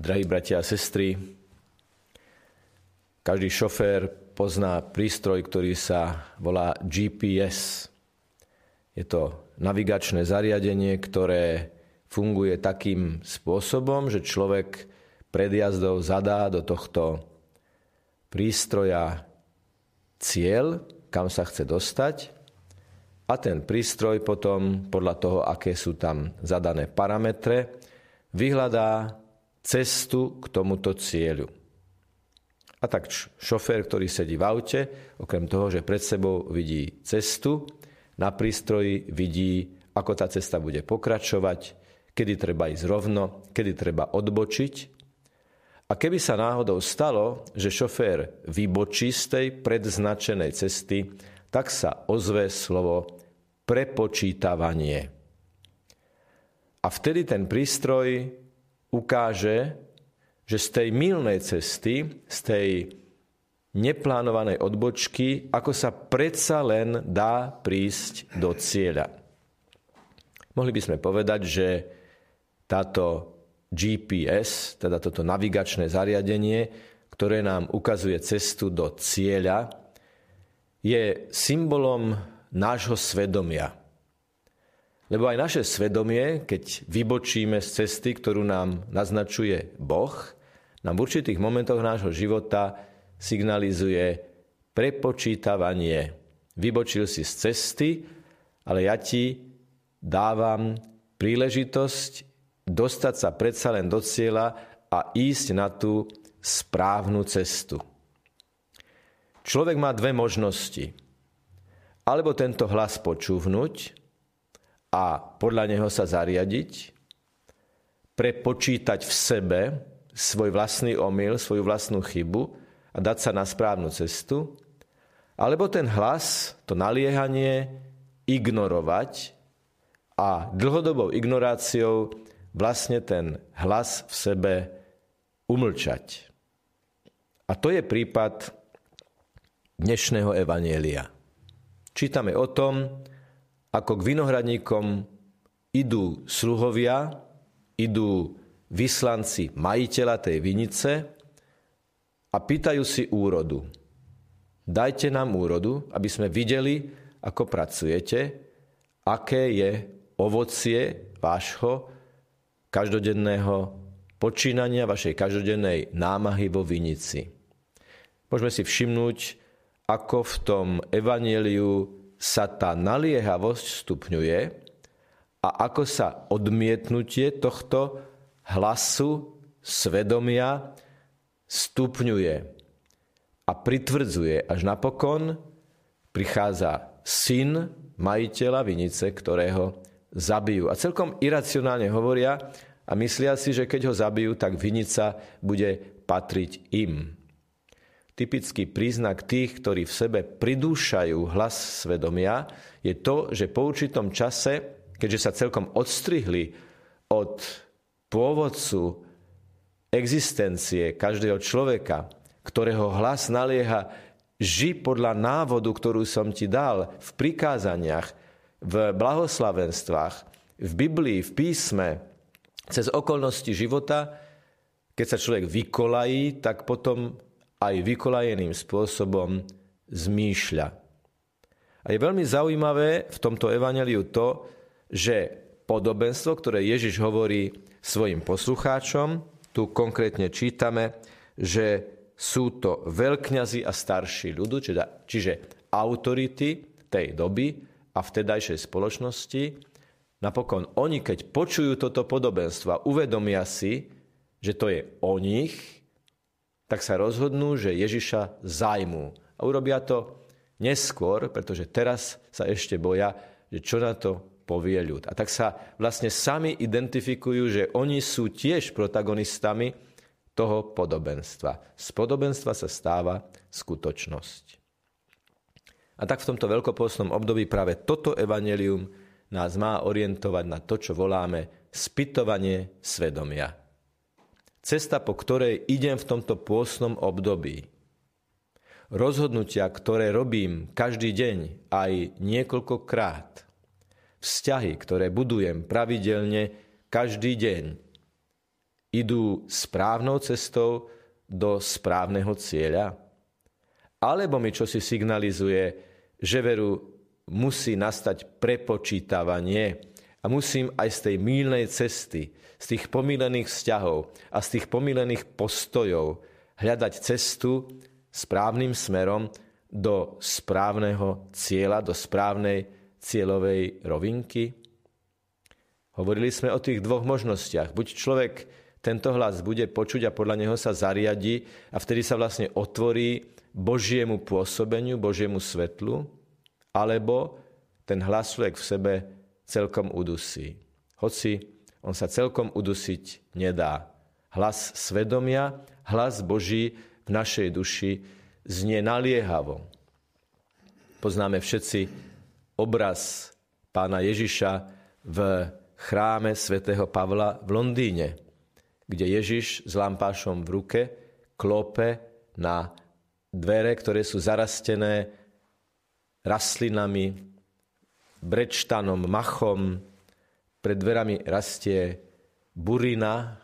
Drahí bratia a sestry, každý šofér pozná prístroj, ktorý sa volá GPS. Je to navigačné zariadenie, ktoré funguje takým spôsobom, že človek pred jazdou zadá do tohto prístroja cieľ, kam sa chce dostať a ten prístroj potom, podľa toho, aké sú tam zadané parametre, vyhľadá cestu k tomuto cieľu. A tak šofér, ktorý sedí v aute, okrem toho, že pred sebou vidí cestu, na prístroji vidí, ako tá cesta bude pokračovať, kedy treba ísť rovno, kedy treba odbočiť. A keby sa náhodou stalo, že šofér vybočí z tej predznačenej cesty, tak sa ozve slovo prepočítavanie. A vtedy ten prístroj ukáže, že z tej milnej cesty, z tej neplánovanej odbočky, ako sa predsa len dá prísť do cieľa. Mohli by sme povedať, že táto GPS, teda toto navigačné zariadenie, ktoré nám ukazuje cestu do cieľa, je symbolom nášho svedomia. Lebo aj naše svedomie, keď vybočíme z cesty, ktorú nám naznačuje Boh, nám v určitých momentoch nášho života signalizuje prepočítavanie. Vybočil si z cesty, ale ja ti dávam príležitosť dostať sa predsa len do cieľa a ísť na tú správnu cestu. Človek má dve možnosti. Alebo tento hlas počúvnuť a podľa neho sa zariadiť, prepočítať v sebe svoj vlastný omyl, svoju vlastnú chybu a dať sa na správnu cestu, alebo ten hlas, to naliehanie ignorovať a dlhodobou ignoráciou vlastne ten hlas v sebe umlčať. A to je prípad dnešného evanielia. Čítame o tom, ako k vinohradníkom idú sluhovia, idú vyslanci majiteľa tej vinice a pýtajú si úrodu. Dajte nám úrodu, aby sme videli, ako pracujete, aké je ovocie vášho každodenného počínania, vašej každodennej námahy vo vinici. Môžeme si všimnúť, ako v tom evaneliu sa tá naliehavosť stupňuje a ako sa odmietnutie tohto hlasu svedomia stupňuje a pritvrdzuje, až napokon prichádza syn majiteľa vinice, ktorého zabijú. A celkom iracionálne hovoria a myslia si, že keď ho zabijú, tak vinica bude patriť im. Typický príznak tých, ktorí v sebe pridúšajú hlas svedomia, je to, že po určitom čase, keďže sa celkom odstrihli od pôvodcu existencie každého človeka, ktorého hlas nalieha ži podľa návodu, ktorú som ti dal v prikázaniach, v blahoslavenstvách, v Biblii, v písme, cez okolnosti života, keď sa človek vykolají, tak potom aj vykolajeným spôsobom zmýšľa. A je veľmi zaujímavé v tomto evaneliu to, že podobenstvo, ktoré Ježiš hovorí svojim poslucháčom, tu konkrétne čítame, že sú to veľkňazi a starší ľudu, čiže, čiže autority tej doby a vtedajšej spoločnosti. Napokon oni, keď počujú toto podobenstvo, uvedomia si, že to je o nich, tak sa rozhodnú, že Ježiša zajmú. A urobia to neskôr, pretože teraz sa ešte boja, že čo na to povie ľud. A tak sa vlastne sami identifikujú, že oni sú tiež protagonistami toho podobenstva. Z podobenstva sa stáva skutočnosť. A tak v tomto veľkopostnom období práve toto evanelium nás má orientovať na to, čo voláme spytovanie svedomia. Cesta, po ktorej idem v tomto pôsnom období. Rozhodnutia, ktoré robím každý deň aj niekoľkokrát. Vzťahy, ktoré budujem pravidelne každý deň. idú správnou cestou do správneho cieľa? Alebo mi čo si signalizuje, že veru musí nastať prepočítavanie a musím aj z tej mýlnej cesty, z tých pomílených vzťahov a z tých pomílených postojov hľadať cestu správnym smerom do správneho cieľa, do správnej cieľovej rovinky? Hovorili sme o tých dvoch možnostiach. Buď človek tento hlas bude počuť a podľa neho sa zariadi a vtedy sa vlastne otvorí Božiemu pôsobeniu, Božiemu svetlu, alebo ten hlas človek v sebe celkom udusí. Hoci on sa celkom udusiť nedá. Hlas svedomia, hlas Boží v našej duši znie naliehavo. Poznáme všetci obraz pána Ježiša v chráme svätého Pavla v Londýne kde Ježiš s lampášom v ruke klope na dvere, ktoré sú zarastené rastlinami, brečtanom, machom. Pred dverami rastie burina,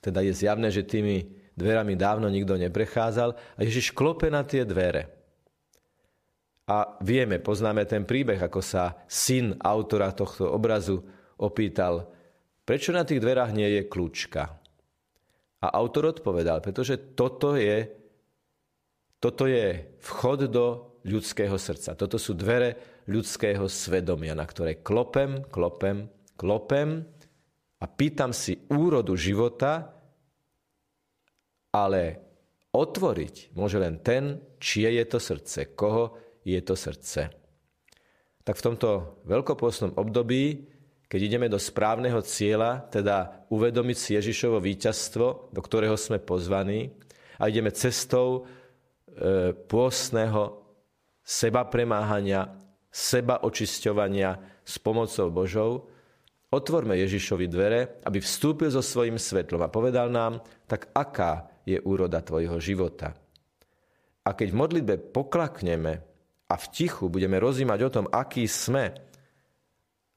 teda je zjavné, že tými dverami dávno nikto neprechádzal. A Ježiš klope na tie dvere. A vieme, poznáme ten príbeh, ako sa syn autora tohto obrazu opýtal, prečo na tých dverách nie je kľúčka. A autor odpovedal, pretože toto je, toto je vchod do ľudského srdca. Toto sú dvere ľudského svedomia, na ktoré klopem, klopem, klopem a pýtam si úrodu života, ale otvoriť môže len ten, čie je to srdce, koho je to srdce. Tak v tomto veľkopôstnom období keď ideme do správneho cieľa, teda uvedomiť si Ježišovo víťazstvo, do ktorého sme pozvaní, a ideme cestou e, pôstneho seba premáhania, seba očisťovania s pomocou Božou, otvorme Ježišovi dvere, aby vstúpil so svojím svetlom a povedal nám, tak aká je úroda tvojho života. A keď v modlitbe poklakneme a v tichu budeme rozímať o tom, aký sme,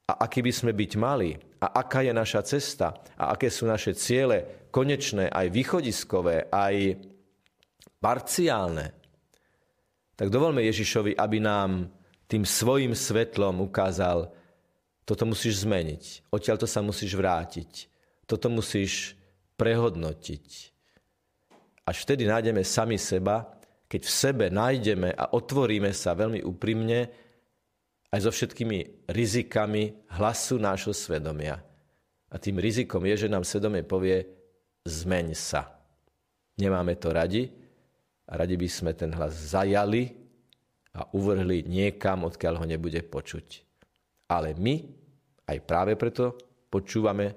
a aký by sme byť mali a aká je naša cesta a aké sú naše ciele konečné, aj východiskové, aj parciálne, tak dovolme Ježišovi, aby nám tým svojim svetlom ukázal, toto musíš zmeniť, odtiaľ to sa musíš vrátiť, toto musíš prehodnotiť. Až vtedy nájdeme sami seba, keď v sebe nájdeme a otvoríme sa veľmi úprimne aj so všetkými rizikami hlasu nášho svedomia. A tým rizikom je, že nám svedomie povie, zmeň sa. Nemáme to radi a radi by sme ten hlas zajali a uvrhli niekam, odkiaľ ho nebude počuť. Ale my aj práve preto počúvame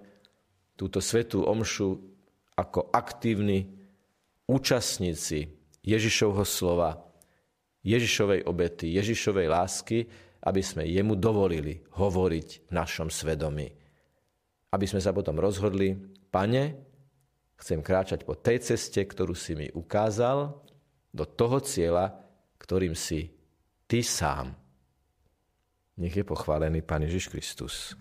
túto svetú omšu ako aktívni účastníci Ježišovho slova, Ježišovej obety, Ježišovej lásky, aby sme jemu dovolili hovoriť v našom svedomí. Aby sme sa potom rozhodli, pane, chcem kráčať po tej ceste, ktorú si mi ukázal, do toho cieľa, ktorým si ty sám. Nech je pochválený Pán Ježiš Kristus.